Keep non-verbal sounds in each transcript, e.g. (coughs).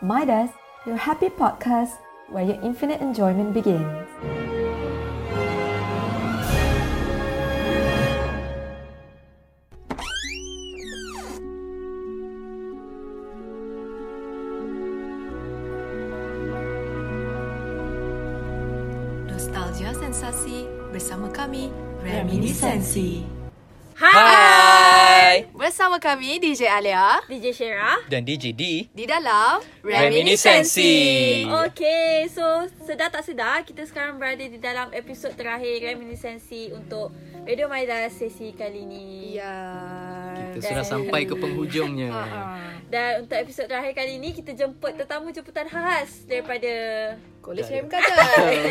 Midas, your happy podcast where your infinite enjoyment begins. Nostalgia Sensasi bersama kami Reminiscensi. Hai Bersama kami DJ Alia DJ Shera. Dan DJ D di dalam Reminiscensi. Okay, so sedar tak sedar kita sekarang berada di dalam episod terakhir Reminiscensi untuk Radio Maida sesi kali ni. Ya. Kita sudah sampai ke penghujungnya (laughs) Dan untuk episod terakhir kali ni kita jemput tetamu jemputan khas daripada Kolej. Rem kata.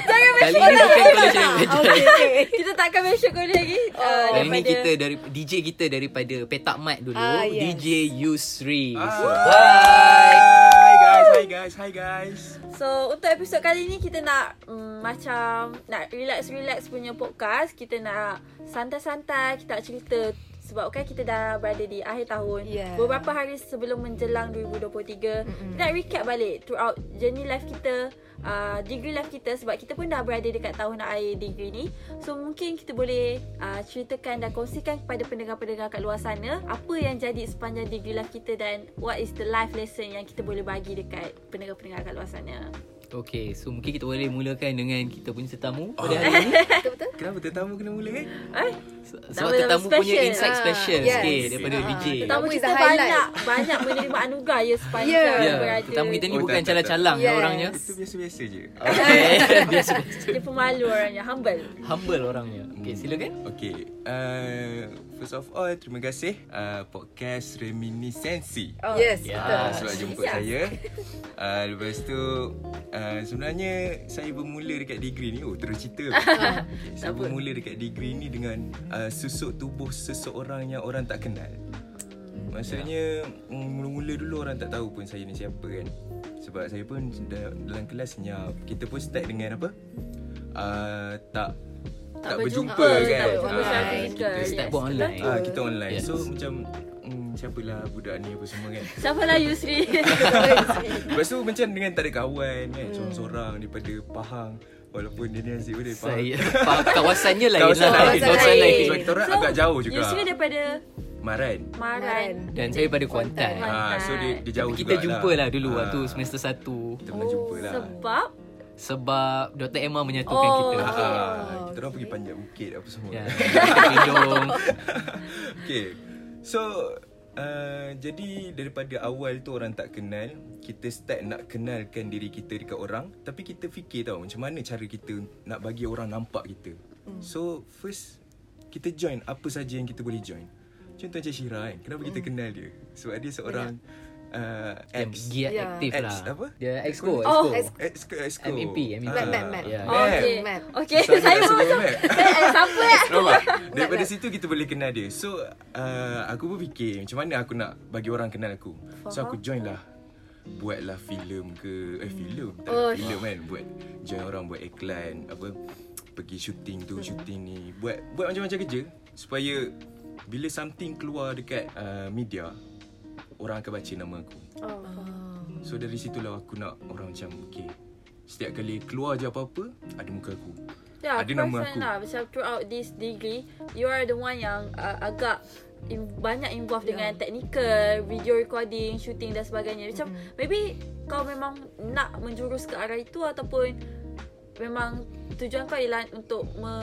Kali bukan College Language (laughs) Okay, okay. (laughs) kita tak akan mention kau lagi. Uh, Kali ni daripada- kita dari DJ kita daripada Petak Mat dulu Ah, yes. DJ Yusri Hi guys, hi guys, hi guys. So untuk episod kali ni kita nak um, macam nak relax-relax punya podcast. Kita nak santai-santai, kita nak cerita sebab kan kita dah berada di akhir tahun. Yeah. Beberapa hari sebelum menjelang 2023. Kita nak recap balik throughout journey life kita, uh, degree life kita sebab kita pun dah berada dekat tahun akhir degree ni. So mungkin kita boleh uh, ceritakan dan kongsikan kepada pendengar-pendengar kat luar sana apa yang jadi sepanjang degree life kita dan what is the life lesson yang kita boleh bagi dekat pendengar-pendengar kat luar sana. Okay so mungkin kita boleh mulakan dengan kita punya tetamu pada Oh. hari ni Betul-betul? Kenapa tetamu kena mula eh? Eh? Sebab Nama-nama tetamu punya special. insight Ah, special yes. sikit daripada Ah, DJ Tetamu Tetamu kita banyak Banyak menerima anugerah ya sepanjang Yeah. Ya, berada tetamu kita ni Oh, bukan tak, calang-calang Yes. orangnya Itu biasa-biasa je. Okay Biasa (laughs) Dia (laughs) pemalu orangnya Humble Humble orangnya Okay silakan Okay, uh, first of all terima kasih uh, podcast Reminiscensi. oh. Yes, Ya. betul. Uh, sebab jemput Siap. saya uh, (laughs) Lepas tu uh, Sebenarnya Saya bermula dekat degree ni Oh terus cerita okay, (laughs) Saya bermula dekat degree ni Dengan uh, susuk tubuh seseorang Yang orang tak kenal Maksudnya mm, Mula-mula dulu orang tak tahu pun Saya ni siapa kan Sebab saya pun da- Dalam kelas senyap Kita pun start dengan apa uh, Tak tak, berjumpa, berjumpa, kan tak berjumpa Ah, secara kita fizikal, Start yes. pun online Ah, kita online. Yes. So macam hmm, siapalah budak ni apa semua kan. Siapa lah Yusri (laughs) Lepas tu macam dengan tak ada kawan kan, seorang-seorang daripada Pahang. Walaupun dia ni asyik dari Pahang. Saya faham kawasannya lain Kawasan lah lain. Kawasan Kawasan lain. lain Sebab kita orang agak jauh juga. Yusri daripada Maran. Maran Dan saya daripada Kuantan Kuantan. Ah, so dia, dia jauh Kita juga jumpa lah dulu Ah, waktu semester 1 Kita pernah jumpa lah. Sebab Sebab Dr. Emma menyatukan Oh, kita. Okay. ah, kita orang pergi panjat bukit apa semua. Ya. Hidung. (laughs) okay. So uh, jadi daripada awal tu orang tak kenal, kita start nak kenalkan diri kita dekat orang, tapi kita fikir tau macam mana cara kita nak bagi orang nampak kita. Hmm. So first kita join apa saja yang kita boleh join. Contoh macam Syira kan, kenapa kita kenal dia? Sebab dia seorang uh, Yang ex giat Ya. aktif lah. apa? Dia exco, Oh, exco. ex ex MEP, MEP. Map, map, map. Ya. Oh, Map. okay. Map. Okay, (laughs) saya pun macam map. (laughs) eh, Siapa (laughs) ya? Nampak? Daripada situ kita boleh kenal dia So uh, aku pun fikir Macam mana aku nak bagi orang kenal aku So aku join lah Buatlah filem ke Eh filem Tak Oh, filem kan Buat Join orang buat iklan Apa Pergi syuting tu Syuting ni Buat Buat macam-macam kerja Supaya Bila something keluar dekat uh, media Orang akan baca nama aku Oh. So dari situlah aku nak Orang macam Okay Setiap kali keluar je apa-apa Ada muka aku Ya, Ada aku nama aku. lah Macam throughout this degree You are the one yang uh, agak in, Banyak involved yeah. dengan technical Video recording, shooting dan sebagainya Macam mm. maybe kau memang nak menjurus ke arah itu Ataupun Memang tujuan kau ialah untuk me,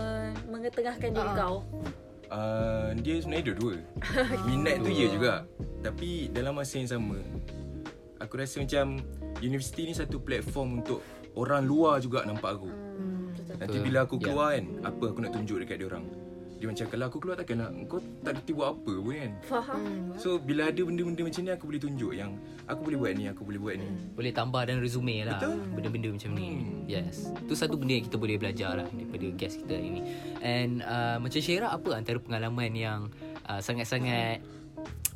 mengetengahkan diri Ah. kau Uh, dia sebenarnya dua-dua (laughs) Minat tu ya juga Tapi dalam masa yang sama Aku rasa macam Universiti ni satu platform untuk Orang luar juga nampak aku. Nanti bila aku Ya. keluar kan Apa aku nak tunjuk dekat dia orang? Dia macam kalau aku keluar takkan nak? Kau tak reti buat apa pun kan? Faham? So bila ada benda-benda macam ni Aku boleh tunjuk yang Aku boleh buat ni Aku boleh buat ni. Boleh tambah dan resume lah Betul. Benda-benda macam ni. Hmm. Yes. Tu satu benda yang kita boleh belajar lah Daripada guest kita hari ni. And uh, Macam Syira Apa antara pengalaman yang uh, Sangat-sangat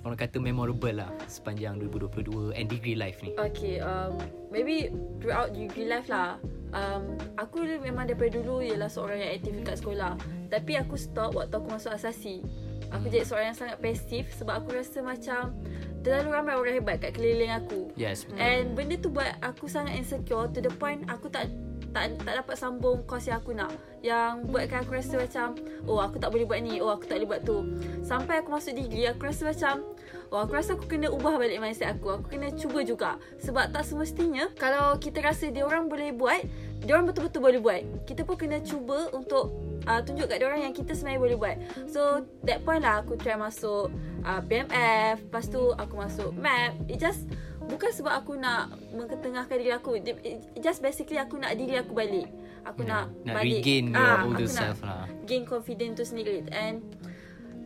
Orang kata memorable lah Sepanjang 2022 And degree life ni Okay, um, maybe throughout degree life lah um, Aku memang daripada dulu ialah seorang yang aktif dekat sekolah Tapi aku stop waktu aku masuk asasi Aku jadi seorang yang sangat pasif Sebab aku rasa macam terlalu ramai orang hebat kat keliling aku. Yes. betul. And benda tu buat aku sangat insecure to the point aku tak tak tak dapat sambung course yang aku nak. Yang buatkan aku rasa macam oh aku tak boleh buat ni, oh aku tak boleh buat tu. Sampai aku masuk degree aku rasa macam oh aku rasa aku kena ubah balik mindset aku. Aku kena cuba juga. Sebab tak semestinya kalau kita rasa dia orang boleh buat, dia orang betul-betul boleh buat. Kita pun kena cuba untuk uh, tunjuk kat dia orang yang kita sebenarnya boleh buat. So that point lah aku try masuk uh, PMF, lepas tu aku masuk MAP. It just bukan sebab aku nak mengketengahkan diri aku. It just basically aku nak diri aku balik. Aku Ya, nak, nak balik. regain your Ah, older self lah. gain confidence tu sendiri. And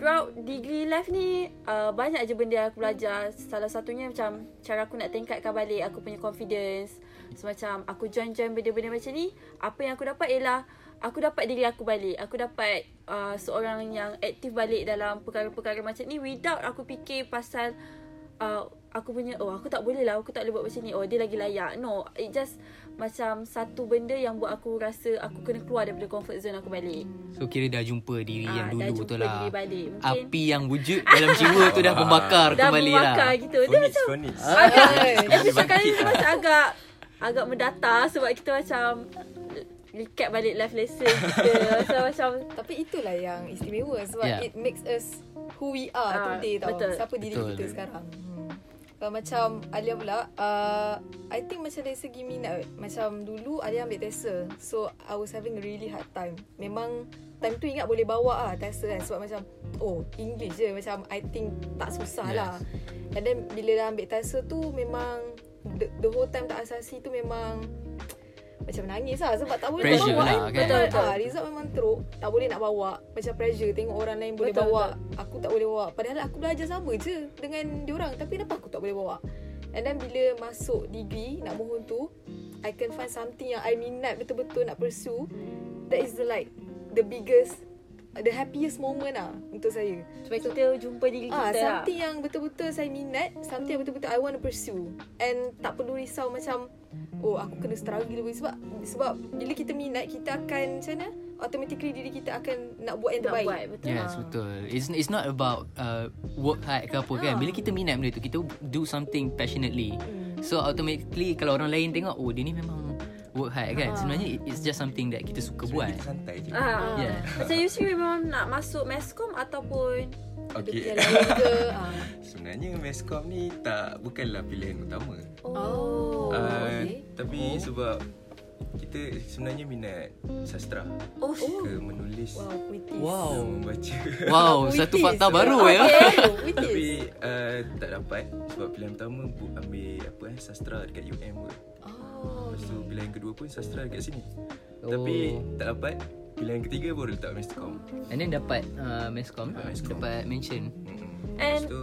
throughout degree life ni uh, banyak je benda aku belajar. Salah satunya macam cara aku nak tingkatkan balik aku punya confidence. Semacam aku join-join benda-benda macam ni, apa yang aku dapat ialah aku dapat diri aku balik. Aku dapat uh, seorang yang aktif balik dalam perkara-perkara macam ni without aku fikir pasal uh, aku punya oh aku tak boleh lah aku tak boleh buat macam ni oh dia lagi layak no it just macam satu benda yang buat aku rasa aku kena keluar daripada comfort zone aku balik So kira dah jumpa diri Ah, yang dah dulu jumpa tu lah. diri balik. Mungkin- Api yang wujud dalam jiwa tu dah membakar dah kembali membakar lah. gitu dia Phonics, macam phonics. agak Hai. episode kali ni macam agak agak mendata sebab kita macam recap balik life lesson kita (laughs) so macam Tapi itulah yang istimewa sebab Yeah. it makes us who we are Ah, today tau. betul. Siapa diri Betul. kita sekarang. Hmm. Kalau macam Alia pula, uh, I think macam dari segi minat, macam dulu Alia ambil TESA. So, I was having a really hard time. Memang time tu ingat boleh bawa lah TESA kan. Sebab macam, oh English je. Macam I think tak susah Yes. lah. And then bila dah ambil TESA tu memang, the, the whole time tak asasi tu memang macam menangis lah sebab tak boleh Pressure bawa lah, kan. kan? Betul, betul. Ah, result memang teruk. Tak boleh nak bawa. Macam pressure tengok orang lain boleh Betul, bawa. Aku tak boleh bawa. Padahal aku belajar sama je dengan diorang. Tapi kenapa aku tak boleh bawa? And then bila masuk degree nak mohon tu, I can find something yang I minat betul-betul nak pursue. That is the like the biggest the happiest moment lah untuk saya. sebab kita jumpa diri Ah, kita lah. something yang betul-betul saya minat, something yang betul-betul I want to pursue. And tak perlu risau macam oh aku kena struggle lebih sebab sebab bila kita minat kita akan macam mana? Automatically diri kita akan nak buat yang nak terbaik. buat betul Yes, betul. It's it's not about uh, work hard ke apa kan. Ah. Bila kita minat benda tu, kita do something passionately. So automatically kalau orang lain tengok, oh dia ni memang work hard kan. Sebenarnya it- it's just something that kita suka buat. Kita santai je. Ah, Yeah. Macam Yusri memang nak masuk meskom ataupun Ada Okay. pilihan lain ke? (laughs) ah. Sebenarnya Mescom ni tak bukanlah pilihan utama. Oh, Ah, okay. Tapi sebab kita sebenarnya minat sastra oh, ke menulis Wow, puitis. Wow. membaca. Wow, Puitis. satu fakta baru ya. Okay. Puitis. (laughs) Tapi uh, tak dapat sebab pilihan pertama bu- ambil apa eh sastra dekat UM pun. Oh, Lepas tu pilihan kedua pun sastra dekat sini. Oh. Tapi tak dapat. Pilihan ketiga baru letak Mescom. And then dapat uh, Mescom, Mescom. dapat mention. Mm-mm. And- tu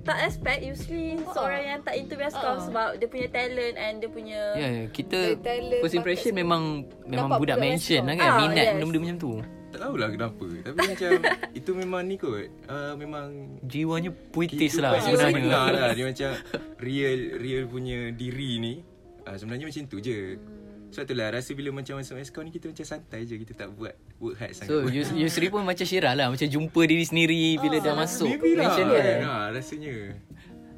tak expect Yusri seorang yang tak into meskom Ah. sebab dia punya talent and dia punya Ya, yeah, kita first impression memang memang budak mention lah Mescom. kan. Ah, Minat yes. benda-benda macam tu. tak tahulah kenapa. Tapi (laughs) macam itu memang ni kot. Uh, memang Jiwanya puitis lah sebenarnya. lah. Dia (laughs) macam real real punya diri ni. Uh, sebenarnya macam tu je. Sebab tu lah rasa bila macam masuk Mescom ni kita macam santai je. Kita tak buat work hard sangat. So Yus- Yusri pun macam Syirah lah Macam jumpa diri sendiri Bila dah masuk Maybe lah. mention kan. kan Ha, rasanya.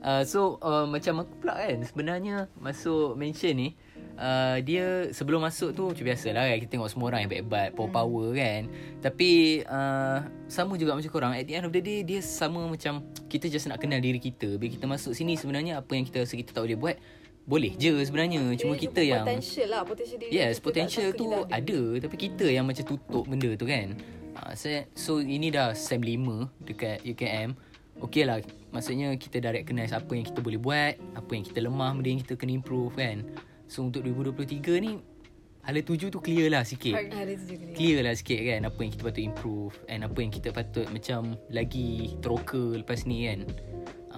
uh, So uh, macam aku pula kan Sebenarnya Masuk mention ni uh, Dia sebelum masuk tu Macam biasa lah kan Kita tengok semua orang yang hebat-hebat Power-power kan Tapi uh, Sama juga macam korang At the end of the day Dia sama macam Kita just nak kenal diri kita Bila kita masuk sini Sebenarnya Apa yang kita rasa kita tak boleh buat Boleh je sebenarnya Cuma Dia kita yang Potential lah Potential diri Yes, potential tu kita ada. Tapi kita yang macam tutup benda tu kan. Uh, so, so ini dah SEM 5 dekat UKM. Okay lah, maksudnya kita dah recognize apa yang kita boleh buat, apa yang kita lemah, benda yang kita kena improve kan. So untuk 2023 ni, hala tuju tu clear lah sikit. Juga ni. Clear lah sikit kan apa yang kita patut improve and apa yang kita patut macam lagi teroka lepas ni kan.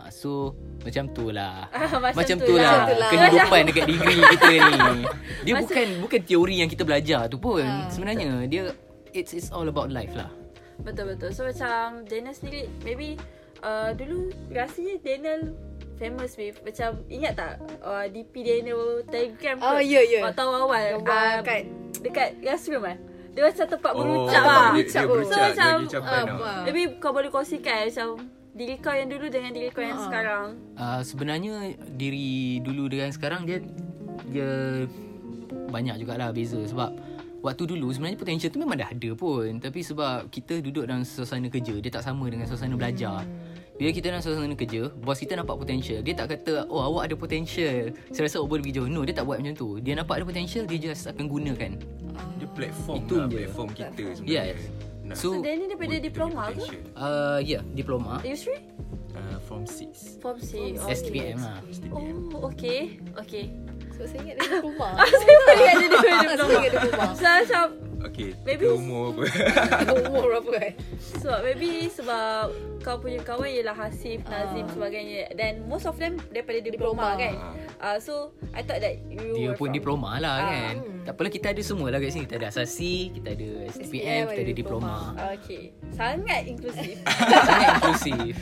Uh, so macam tu lah. (laughs) Ah, macam macam tu tu lah. lah Macam tu lah. kehidupan (laughs) dekat degree kita ni. (laughs) Dia Macam- bukan bukan teori yang kita belajar tu pun. Ah. Sebenarnya dia it's it's all about life lah. Betul-betul So macam Daniel sendiri Maybe uh, Dulu Rasanya Daniel Famous with Macam Ingat tak uh, DP Daniel Telegram Oh, ya, ya. Waktu awal Gambar Ah, kat- Dekat classroom eh Dia macam tempat Oh, berucap ah. lah dia, dia Berucap. berucap, So, macam, dia ah, tau. ah. Maybe kau boleh kongsikan Macam diri kau yang dulu dengan diri kau yang Ha. sekarang. Uh, sebenarnya diri dulu dengan sekarang dia dia banyak jugalah beza sebab waktu dulu sebenarnya potential tu memang dah ada pun tapi sebab kita duduk dalam suasana kerja dia tak sama dengan suasana belajar. Bila kita dalam suasana kerja, bos kita nampak potential. Dia tak kata, oh awak ada potential. Saya rasa awak boleh pergi jauh. No, dia tak buat macam tu. Dia nampak ada potential, dia just akan gunakan. Dia platform Itu lah je. Platform kita sebenarnya Yes. Nak So, So, dia ni daripada diploma ke? uh, ya, yeah, diploma. Yusri? uh, Form 6 Form C. Oh, STPM lah. STPM Oh, okay. Okay. Sebab saya ingat dia rumah. (laughs) Saya ingat dia daripada (laughs) Saya diploma. ingat dia rumah. So, macam Okay Maybe- umur apa (laughs) Umur berapa kan? Sebab maybe sebab kau punya kawan ialah Hasif, Nazim Ah. sebagainya dan most of them daripada Diploma. diploma, kan. Uh, so I thought that you Dia were pun from- diploma lah Ah, kan. Tak apalah kita ada semua lah kat sini. Kita ada asasi, kita ada STPM, kita ada diploma. Okay. Sangat inklusif. (laughs) Sangat inklusif.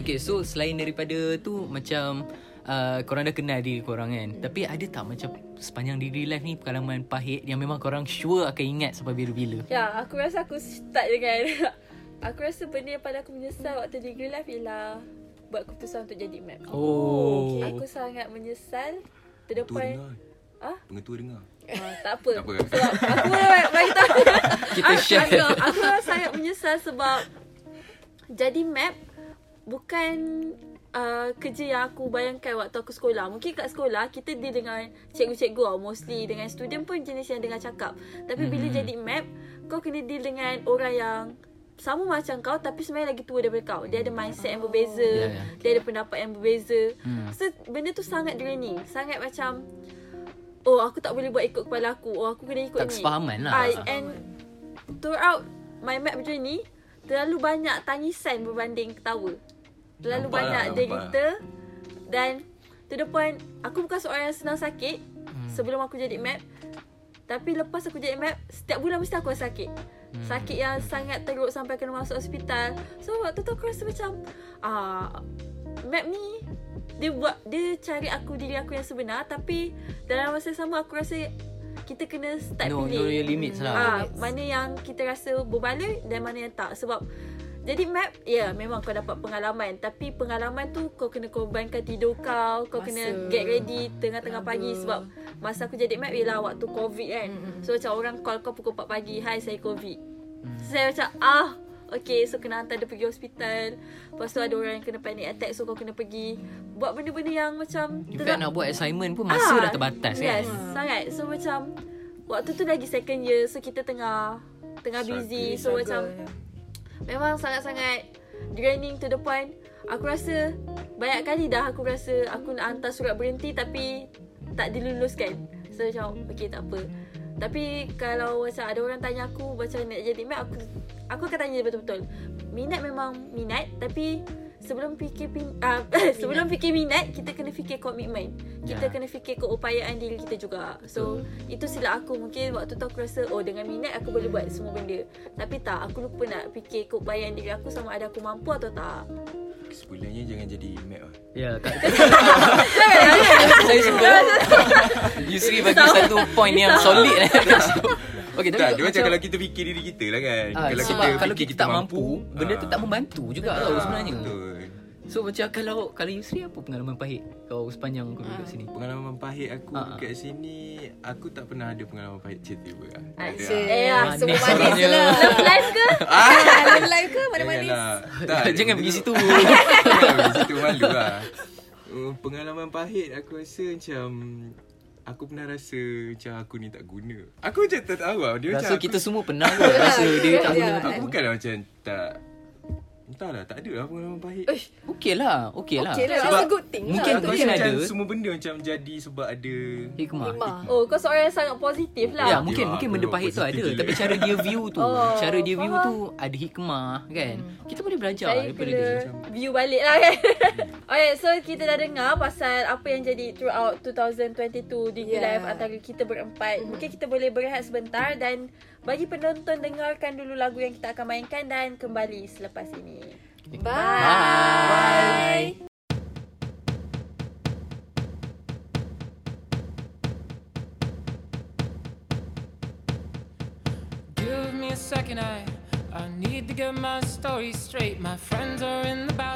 Okay, so selain daripada tu macam uh, korang dah kenal diri korang kan. Tapi ada tak macam sepanjang degree life ni pengalaman pahit yang memang korang sure akan ingat sampai bila-bila? ya, aku rasa aku start dengan (laughs) Aku rasa benda yang paling aku menyesal waktu degree life ialah buat keputusan untuk jadi map. Oh. Aku sangat menyesal to the Pengetua point dengar Ah? Pengetua dengar Ah, tak apa. Tak apa. Sebab aku bagi tahu. (laughs) Kita Aku- share. Aku, aku sangat menyesal sebab jadi map bukan uh, kerja yang aku bayangkan waktu aku sekolah. Mungkin kat sekolah kita deal dengan cikgu-cikgu. Mostly dengan student pun jenis yang dengar cakap. Tapi bila jadi map, kau kena deal dengan orang yang sama macam kau tapi sebenarnya lagi tua daripada kau. Dia ada mindset yang berbeza. Ya, ya. Dia ada pendapat yang berbeza. Hmm. So benda tu sangat draining. Sangat macam Oh aku tak boleh buat ikut kepala aku. Oh aku kena ikut Tak ni. kesepahaman lah. I, And Throughout My map journey Terlalu banyak tangisan Berbanding ketawa. Terlalu Nampak banyak lah, derita Dan To the point Aku bukan seorang yang senang sakit Hmm. Sebelum aku jadi map. Tapi lepas aku jadi map Setiap bulan mesti aku sakit. Hmm. Sakit yang sangat teruk Sampai kena masuk hospital. So waktu tu aku rasa macam ah, Map ni dia buat dia cari aku diri aku yang sebenar tapi dalam masa yang sama aku rasa kita kena start No, pilih. know your limits lah. Ah, mana yang kita rasa berbaloi dan mana yang tak. Sebab jadi map ya yeah, memang kau dapat pengalaman. Tapi pengalaman tu kau kena korbankan tidur kau kau Masa. kena get ready tengah-tengah pagi. Sebab masa aku jadi map ialah waktu covid kan. So macam orang call kau pukul 4 pagi hai saya covid. So, saya macam ah Okay so kena hantar dia pergi hospital Lepas tu ada orang yang kena panic attack So kau kena pergi Buat benda-benda yang macam In fact nak buat assignment pun masa dah terbatas kan. Ah, Yes, sangat. So macam waktu tu lagi second year, so kita tengah tengah busy. So macam memang sangat-sangat draining to the point aku rasa banyak kali dah aku rasa aku nak hantar surat berhenti tapi tak diluluskan. So macam okay tak apa. Tapi kalau macam ada orang tanya aku macam nak jadi map aku aku akan tanya betul-betul. Minat memang minat tapi sebelum fikir pin, (laughs) uh, sebelum fikir minat kita kena fikir komitmen. Kita Ya. kena fikir keupayaan diri kita juga. So itu silap aku mungkin waktu tu aku rasa oh dengan minat aku boleh buat semua benda. Tapi tak aku lupa nak fikir keupayaan diri aku sama ada aku mampu atau tak. Sebulannya jangan jadi map lah Ya, (laughs) kat Saya suka Yusri bagi satu point yang solid. (laughs) Okay, tapi Tak, dia macam kalau kita fikir diri kita lah kan Ah, Kalau sebab kita kalau fikir kita, tak mampu, benda tu ah, tak membantu juga tau ah, sebenarnya. Betul So macam kalau kalau Yusri apa pengalaman pahit kau sepanjang kau duduk sini? Pengalaman pahit aku Ah, ah. kat sini Aku tak pernah ada pengalaman pahit cerita Asyik. Lah. Eh, ah, Manis semua manis lah. Love life ke? Love life ke (laughs) mana manis? Janganlah. Tak, (laughs) Jangan pergi tu- situ. (laughs) Jangan pergi situ malu lah Uh, Pengalaman pahit aku rasa macam Aku pernah rasa macam aku ni tak guna Aku macam tak tahu lah Dia Rasa macam kita semua pernah kot rasa (laughs) dia tak Ya. guna aku, tu. aku bukanlah macam tak Entahlah tak ada lah pengalaman pahit Uish, Okey lah, okey lah. Okay lah, Sebab that's a good thing mungkin lah. Mungkin macam ada. semua benda macam jadi sebab ada Hikmah. Hikmah. Oh, kau seorang yang sangat positif lah. Ya, mungkin Ya, mungkin benda pahit tu ada tapi cara dia view tu, Oh, cara dia view faham. tu ada hikmah kan. Kita boleh belajar Saya daripada dia. view balik lah kan (laughs) Alright so kita dah dengar pasal apa yang jadi throughout 2022 di Yeah. live antara kita berempat Mungkin kita boleh berehat sebentar dan bagi penonton dengarkan dulu lagu yang kita akan mainkan dan kembali selepas ini Bye. Give me a second, I I need to get my story straight. My friends are in the bathroom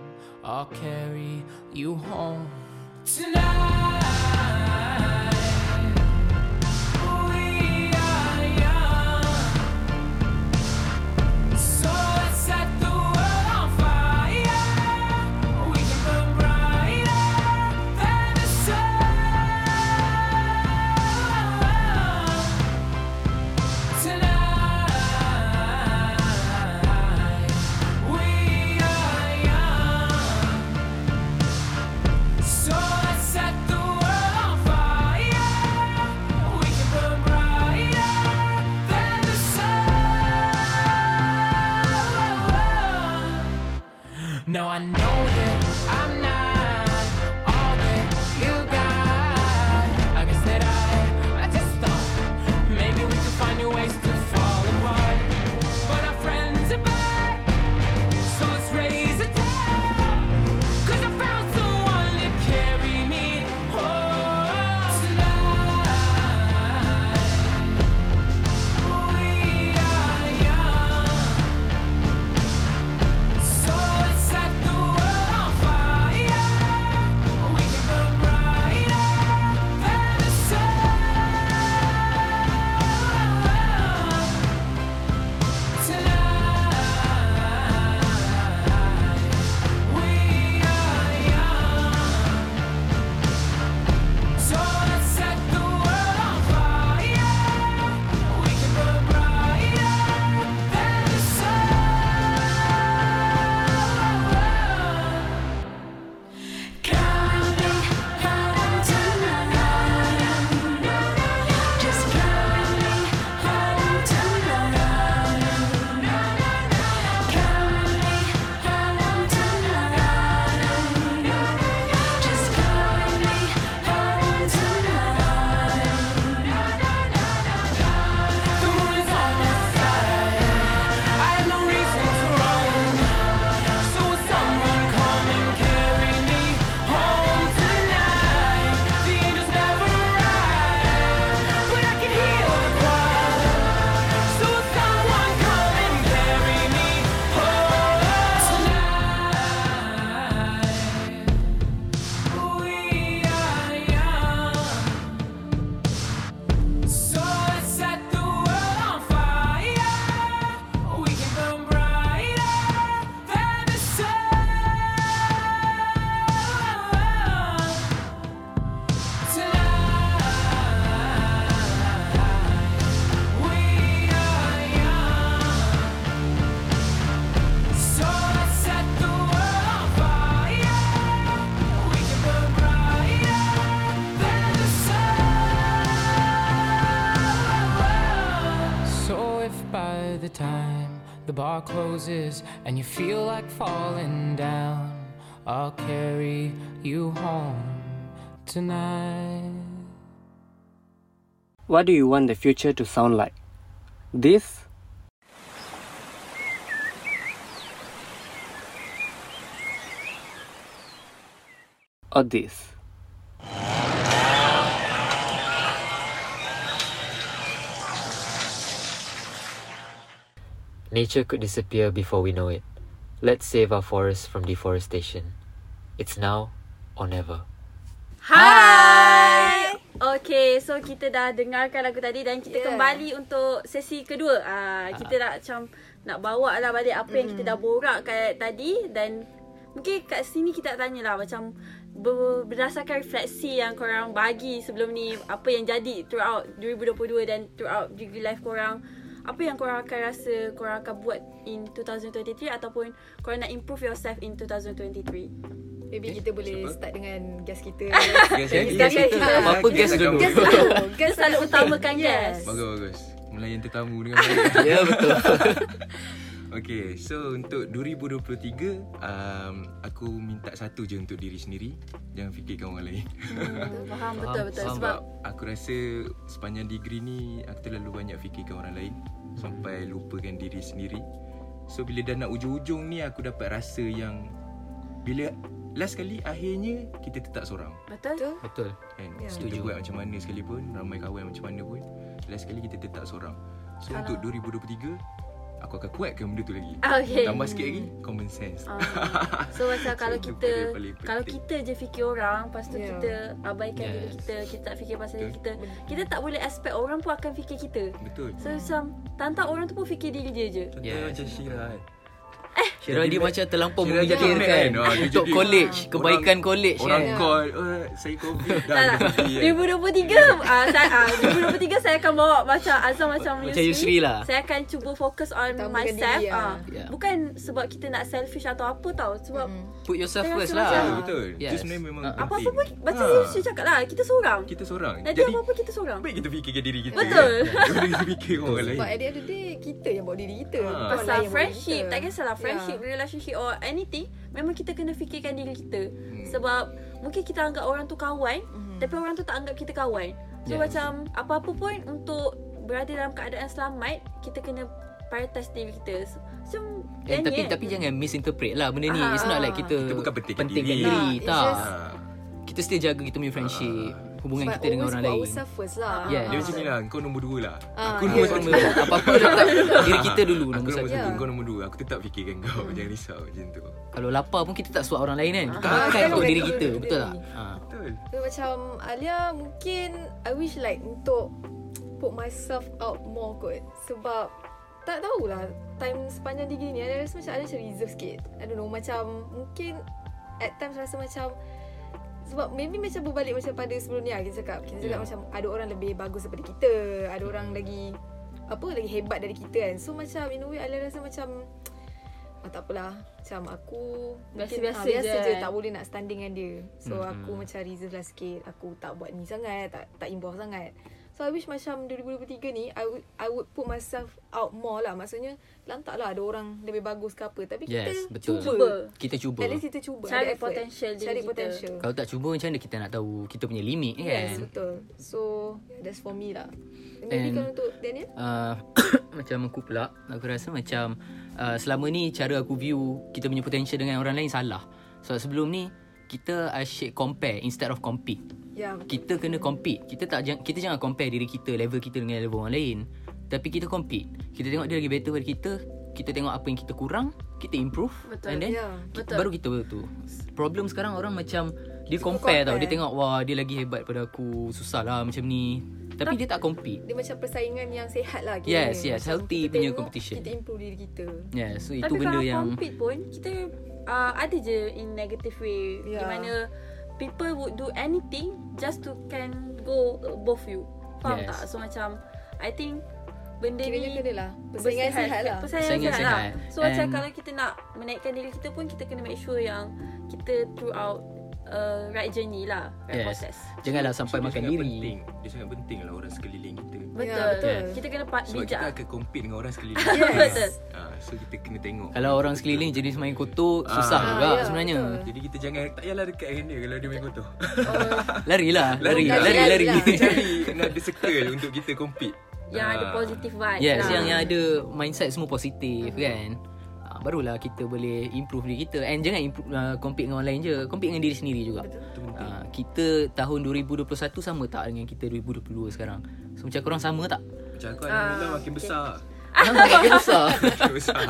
I'll carry you home tonight. Bar closes and you feel like falling down, I'll carry you home tonight. What do you want the future to sound like? This? Or this? Nature could disappear before we know it. Let's save our forests from deforestation. It's now or never. Hai. Okay, so kita dah dengarkan lagu tadi dan kita Yeah. kembali untuk sesi kedua. Ah, kita nak macam nak bawa lah balik apa yang kita dah borak kat tadi dan mungkin kat sini kita nak tanya lah macam ber- berdasarkan refleksi yang korang bagi sebelum ni apa yang jadi throughout 2022 dan throughout degree life korang apa yang korang akan rasa korang akan buat in 2023 ataupun korang nak improve yourself in 2023 Maybe Eh, kita boleh siapa? start dengan guest kita. (laughs) Guest Guest kita. kita. Apa-apa guest dulu. Guest dulu. (laughs) Guest selalu utamakan Yes. guest. Bagus bagus. Melayan tetamu dengan. (laughs) Ya betul. Okay, so untuk 2023, um, aku minta satu je untuk diri sendiri. Jangan fikirkan orang lain. Hmm, faham betul betul faham. sebab aku rasa sepanjang degree ni, aku terlalu banyak fikirkan orang lain. Sampai lupakan diri sendiri. So, bila dah nak ujung-ujung ni, aku dapat rasa yang... Bila last kali, akhirnya kita tetap seorang. betul. Betul? Kan? Ya. Yeah. Kita buat macam mana sekalipun, ramai kawan macam mana pun. Last kali kita tetap seorang. So, Kalau- untuk 2023, aku akan kuatkan benda tu lagi. Ah, Okay. Tambah sikit lagi Common sense Ah. (laughs) So macam kalau itu kita kalau kita je fikir orang lepas tu Yeah. kita abaikan Yes. diri kita, kita tak fikir pasal diri kita. Kita tak boleh expect orang pun akan fikir kita. Betul So macam tak orang tu pun fikir diri dia je. Yes. macam Syira kan Syirah dia Jadi, macam terlampau memikirkan kan, ah, dia untuk jadi- college, kebaikan Orang- college Orang kan. call oh, Saya covid Dah Tak dia tak. pergi kan. 2023 ah saya ah 2023 saya akan bawa macam Azam macam Macam Yusri lah. Saya akan cuba fokus on myself diri, ah. ah. Yeah. Bukan sebab kita nak selfish atau apa tau sebab Put yourself Saya first lah. macam- Ya, Betul Yes. Itu sebenarnya memang Ah. penting apa-apa pun macam Ah. Yusri cakap lah kita seorang. Kita seorang Nanti Jadi apa-apa kita seorang. Baik kita fikirkan diri kita Betul. (laughs) kita fikir orang lain Sebab at the end of the day Kita yang bawa diri kita Pasal friendship Tak kisahlah Friendship, Ya. relationship or anything Memang kita kena fikirkan diri kita Hmm. Sebab Mungkin kita anggap orang tu kawan Mhm. Tapi orang tu tak anggap kita kawan So Yes. macam Apa-apa pun Untuk Berada dalam keadaan selamat Kita kena Prioritize diri kita So, Macam Eh, tapi ni, eh. tapi jangan misinterpret lah benda ni. Ah. It's not like kita Kita bukan pentingkan pentingkan diri. diri, Ah, it's tak. just-. Kita still jaga kita punya friendship, hubungan Sebab kita dengan orang lain. ourselves first lah Yeah. Dia Ah. macam ni lah Kau nombor dua lah Ah, Aku nombor Apa satu apa letak diri kita dulu Aku nombor nombor satu. Ya. Kau nombor dua Aku tetap fikirkan kau Jangan risau macam tu Kalau lapar pun kita tak suap orang lain kan. Kita Ah, makan kan, (laughs) untuk diri kita, betul. betul tak? Ha. Betul So, macam Alia mungkin I wish like untuk put myself out more kot sebab tak tahulah time sepanjang degree ni Alia rasa macam Alia macam reserve sikit I don't know macam mungkin at times rasa macam sebab maybe macam berbalik macam pada sebelum ni lah kita cakap. Kita cakap Yeah. macam ada orang lebih bagus daripada kita ada orang lagi apa lagi hebat dari kita kan. So macam in a way Alia rasa macam Ah, tak apalah. Macam aku mungkin, Biasa-biasa ah, biasa je je. kan? Tak boleh nak standing dengan dia. So Hmm. aku macam reserve lah sikit. Aku tak buat ni sangat Tak tak involve sangat So I wish macam 2023 ni I would I would put myself out more lah Maksudnya Lantak lah ada orang lebih bagus ke apa Tapi kita Yes, betul. cuba. Kita cuba. At least kita cuba Cari ada effort. potential diri Cari kita. potential Kalau tak cuba macam mana kita nak tahu kita punya limit kan? Yes betul So that's for me lah Maybe And- kalau untuk Daniel uh, (coughs) macam aku pula aku rasa macam uh, selama ni cara aku view kita punya potential dengan orang lain salah so sebelum ni kita asyik compare instead of compete Ya betul. kita kena compete kita tak kita jangan compare diri kita level kita dengan level orang lain tapi kita compete kita tengok dia lagi better daripada kita kita tengok apa yang kita kurang kita improve Betul. and then Ya, kita, betul. baru kita tu problem sekarang orang macam dia Suka compare, tau compare. dia tengok wah dia lagi hebat pada aku susah lah macam ni tapi dia tak compete Dia macam persaingan yang sehat lah Yes, kiranya. yes, Macam healthy kita punya tengok, competition. Kita improve diri kita yeah so itu Tapi benda kalau yang compete pun Kita uh, Ada je in negative way Di Ya. mana People would do anything Just to can go above you Faham Yes. tak? So macam I think Benda Kiranya ni kena lah Persaingan sehat lah Persaingan sihat, lah sihat. So macam And- kalau kita nak Menaikkan diri kita pun Kita kena make sure yang Kita throughout uh, Right journey lah Right Yes. process Janganlah sampai So, makan diri penting. Dia sangat penting lah orang sekeliling kita Betul, betul. Kita kena pa- Sebab bijak kita akan compete dengan orang sekeliling (laughs) Yes. Betul ha, So kita kena tengok Kalau orang sekeliling jenis main kotor Susah Ah, juga ya, sebenarnya betul. Jadi kita jangan Tak payahlah dekat dengan dia Kalau dia main kotor Larilah (laughs) Lari Lari, Lari lari lari, lah. Kita cari (laughs) circle Untuk kita compete Yang ada Ah. positive vibes Yes lah. yang, yang ada Mindset semua positif kan Ah, Barulah kita boleh improve diri kita. And jangan improve, uh, compete dengan orang lain je. Compete dengan diri sendiri juga. Uh, Kita tahun 2021 sama tak dengan kita 2022 sekarang? So macam korang sama tak? Macam aku Alhamdulillah Ah, makin okay. besar. Makin (laughs) besar. Makin besar.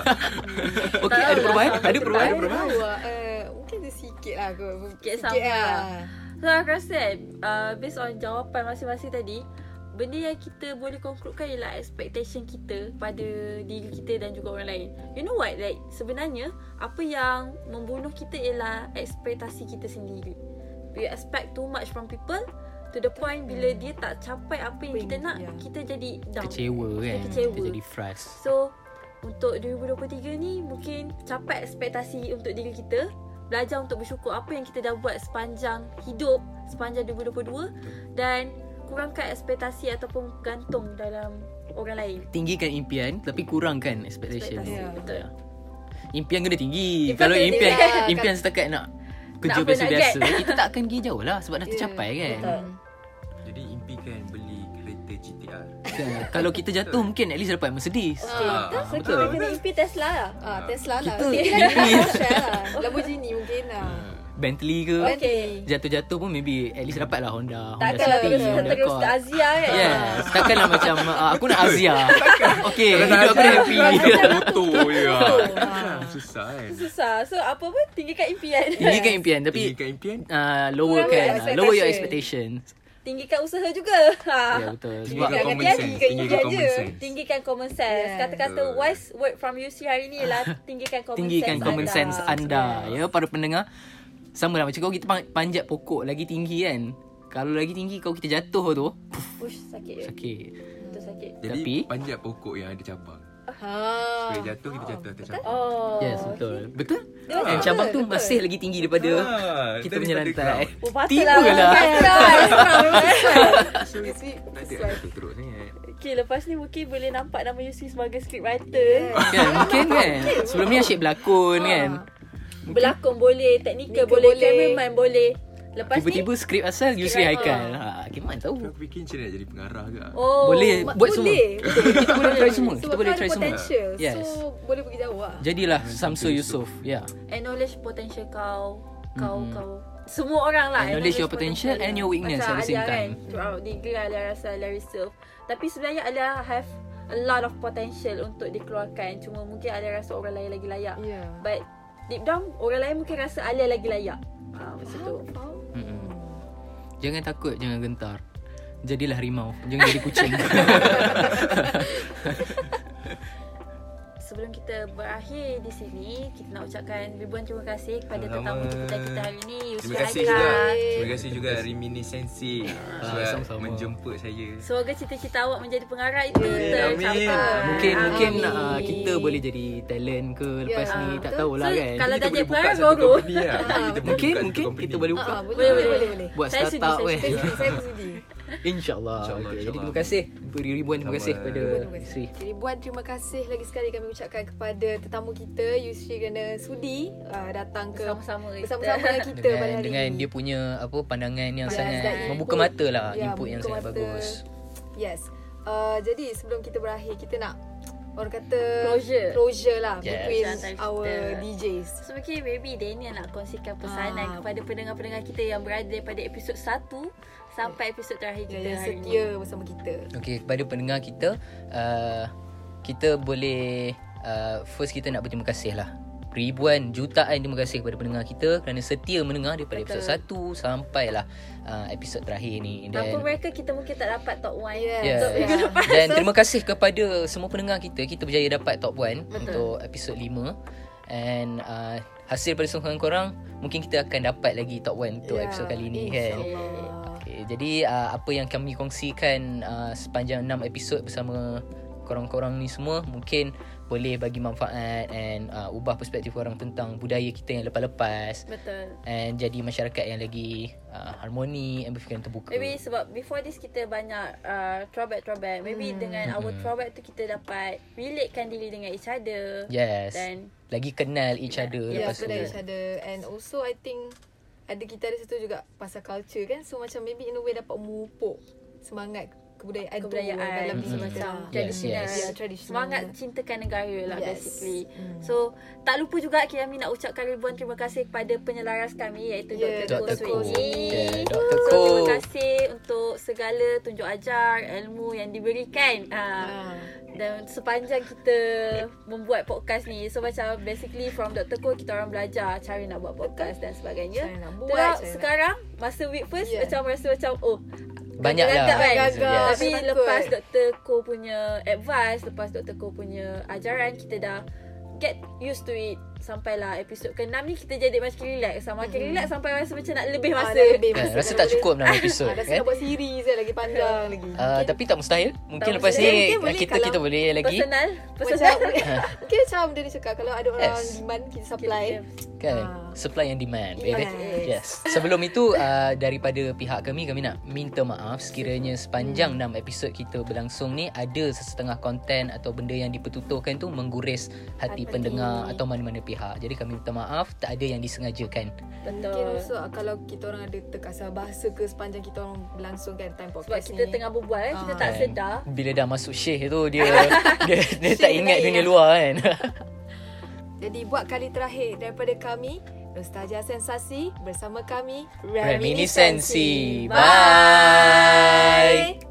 (laughs) Okay ada perubahan? Ada perubahan? Ada perubahan uh, Mungkin ada sikit lah kot Sikit sama. lah. lah So aku rasa kan uh, Based on jawapan masing-masing tadi Benda yang kita boleh concludekan ialah expectation kita pada diri kita dan juga orang lain. You know what? Like sebenarnya apa yang membunuh kita ialah ekspektasi kita sendiri. We expect too much from people to the point bila dia tak capai apa yang kita nak, Ya. kita jadi down. Kecewa kan Kita kecewa. Kita jadi frust So untuk 2023 ni mungkin capai ekspektasi untuk diri kita Belajar untuk bersyukur apa yang kita dah buat sepanjang hidup Sepanjang 2022 Dan kurangkan ekspektasi ataupun gantung dalam orang lain. Tinggikan impian tapi kurangkan expectation. Ekspektasi, Ya. betul. Impian kena tinggi. Impian Kalau kena impian tinggi lah. impian setakat nak kerja biasa-biasa, kita tak akan pergi jauh lah sebab dah Ya, tercapai kan. Betul. Jadi impikan beli kereta GTR. Kan? Kalau kita jatuh mungkin at least dapat Mercedes. Ah, So betul. kita kena impi Tesla lah. Ah, Tesla lah. Kita impi. Lah. Lamborghini mungkin lah. Bentley ke. Okay. Jatuh-jatuh pun maybe at least dapat lah Honda. Honda Takkanlah City, terus Honda terus Accord. ke Azia kan? Yes. Takkanlah (laughs) macam uh, aku nak Azia. Okay, Kalau hidup aku dah happy. Motor je lah. (laughs) Ah. Susah kan. Susah. So apa pun tinggikan impian. Tinggikan impian (laughs) tapi Tinggikan impian. uh, lower kan uh, lower your expectation. expectations. tinggikan usaha juga. Ha. Ya betul. Sebab Tinggikan common sense. Tinggikan impian common sense. Tinggikan common sense. Yeah. Kata-kata wise word from Yusi hari ni lah tinggikan common tinggikan sense common anda. sense anda ya para pendengar. Sama lah macam kau kita pan- panjat pokok lagi tinggi kan. Kalau lagi tinggi kau kita jatuh tu Ush, sakit sakit. Betul sakit. Jadi Tapi- panjat pokok yang ada cabang. Ha. Supaya jatuh kita jatuh atas cabang. Oh. Yes betul. Betul? Dia And betul, cabang tu betul. masih lagi tinggi daripada Ah, kita punya lantai. Oh. Tiba lah. (laughs) Ada like- teruk sangat. Okay, lepas ni mungkin boleh nampak nama Yusi sebagai scriptwriter. Kan mungkin kan. Sebelum ni asyik berlakon kan. Berlakon boleh, teknikal boleh, boleh. cameraman boleh. Lepas Tiba-tiba ni skrip asal Yusri Haikal. Haikal. Ha, Kiman tahu. Aku fikir macam nak jadi pengarah ke. Oh, Boleh Ma- buat semua. boleh. (laughs) Kita boleh try semua. So, Kita boleh kau try ada semua. potential. Yes. So, boleh pergi jauh lah. Jadilah Samsul Yusuf. Yusof. Ya. acknowledge potential kau. Kau, Mm-mm. kau. Semua orang lah. Acknowledge your potential and your weakness Macam at the same time. Kan, throughout degree Alia rasa Alia reserve. Tapi sebenarnya Alia have a lot of potential untuk dikeluarkan. Cuma mungkin Alia rasa orang lain lagi layak. Ya. But deep down orang lain mungkin rasa Alia lagi layak. Ah, macam tu. Faham? Mm-mm. Jangan takut, jangan gentar. Jadilah harimau, jangan jadi kucing. (laughs) Sebelum kita berakhir di sini, kita nak ucapkan ribuan terima kasih kepada tetamu jemputan kita hari ini, Yusri Terima kasih juga. Terima kasih juga Reminiscensi sebab sama-sama. menjemput saya. Semoga cita-cita awak menjadi pengarah itu Amin, tercapai. amin. mungkin Amin. mungkin uh, kita boleh jadi talent ke lepas Ya, ni tak tahulah So, kan. kalau Kita dah jadi pengarah, baru. company lah. Kita Mungkin mungkin kita boleh Ah, buka boleh, Boleh, boleh, boleh. boleh. buat Saya startup sudi, saya kan. Saya sudi, saya sudi. InsyaAllah. InsyaAllah, Okay, Jadi insyaAllah. terima kasih beribuan terima kasih kepada Terima kasih. Sri. Ribuan terima kasih lagi sekali kami ucapkan kepada tetamu kita Yusri kerana sudi uh, datang ke Bersama-sama kita. bersama-sama dengan kita pada dengan hari dengan ini. dia punya apa pandangan yang Yes, sangat dan membuka input. mata lah Ya, input yang sangat mata. bagus Yes. Uh, jadi sebelum kita berakhir kita nak orang kata Closure. closure lah Yes. between Antara kita. our DJs. So mungkin maybe Daniel nak kongsikan pesanan Ah. kepada pendengar-pendengar kita yang berada daripada episod 1 sampai episod terakhir kita Yang, hari setia ini. bersama kita. Okay kepada pendengar kita uh, kita boleh uh, first kita nak berterima kasih lah ribuan jutaan terima kasih kepada pendengar kita kerana setia mendengar daripada Betul. episod 1 sampailah uh, episod terakhir ni Tanpa dan mereka kita mungkin tak dapat top 1 Yes. Yeah. untuk minggu Yeah. depan. Dan terima kasih kepada semua pendengar kita Kita berjaya dapat top 1 Betul. Untuk episod 5 And uh, Hasil pada sokongan korang Mungkin kita akan dapat lagi top 1 Untuk Ya, episod kali ni kan okay, Jadi uh, apa yang kami kongsikan uh, Sepanjang 6 episod bersama Korang-korang ni semua Mungkin boleh bagi manfaat And uh, ubah perspektif korang tentang Budaya kita yang lepas-lepas Betul. And jadi masyarakat yang lagi uh, Harmoni And berfikiran terbuka Maybe sebab before this kita banyak uh, throwback throwback. Maybe Hmm. dengan our Hmm. throwback tu kita dapat relatekan diri dengan each other. Yes Dan Lagi kenal each Yeah, other lepas yeah, tu kenal each other And also I think Ada kita ada situ juga Pasal culture kan So macam maybe in a way Dapat memupuk Semangat kebudayaan, kebudayaan tu Dalam kita macam tradisional. yes. Ya, traditional Semangat cintakan negara lah Yes. basically. Hmm. So tak lupa juga kami nak ucapkan ribuan terima kasih kepada penyelaras kami iaitu Yeah, Dr. Ko Dr. Ko. Sweeney. Yeah, Dr. So terima kasih untuk segala tunjuk ajar ilmu yang diberikan. Ha. Ah. Dan sepanjang kita membuat podcast ni So macam basically from Dr. Ko Kita orang belajar cara nak buat podcast dan sebagainya Cara nak buat, Terus cara nak- sekarang Masa week first Yeah. macam rasa macam Oh Banyak lah gagal kan? Gagal. Yes. Tapi Takut. lepas Dr. Ko punya advice Lepas Dr. Ko punya ajaran Kita dah get used to it sampailah episod ke-6 ni kita jadi makin relax. Sama makin relax sampai rasa macam nak lebih Ah, masa. dah lebih Kan, masa. rasa Dah tak boleh- cukup dalam (laughs) episod Ah, Rasa kan nak buat series kan lagi panjang lagi. Uh, tapi tak mustahil. Mungkin Tak lepas mustahil. ni Mungkin boleh kita kalau kita boleh lagi Personal. Macam, Personal. (laughs) mungkin macam dia ni cakap kalau ada orang Yes. demand kita supply. kan Ah. supply and demand baby. Yes. yes sebelum itu uh, daripada pihak kami kami nak minta maaf sekiranya sepanjang 6 episod kita berlangsung ni ada sesetengah konten atau benda yang dipertuturkan tu mengguris hati Hati. pendengar atau mana-mana pihak jadi kami minta maaf tak ada yang disengajakan Mungkin Betul. also ah, kalau kita orang ada terkasar bahasa ke sepanjang kita orang berlangsungkan time Sebab podcast kita ni. tengah berbual kan, kita Ah. tak Kan? sedar. bila dah masuk syekh tu dia (laughs) dia, dia tak ingat lain dunia lah. luar kan (laughs) Jadi buat kali terakhir daripada kami Nostalgia Sensasi bersama kami Reminiscensi. Bye. I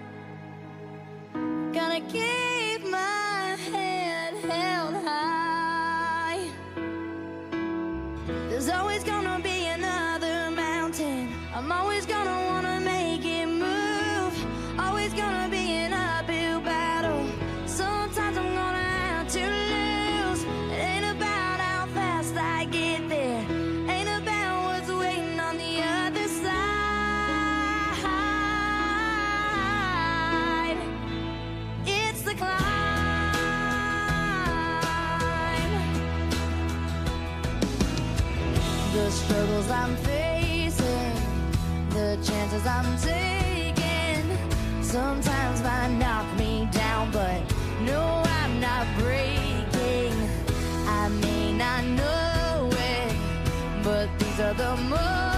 gonna give I'm taking, sometimes knock me down, but no, I'm not breaking. I may not know it, but these are the moments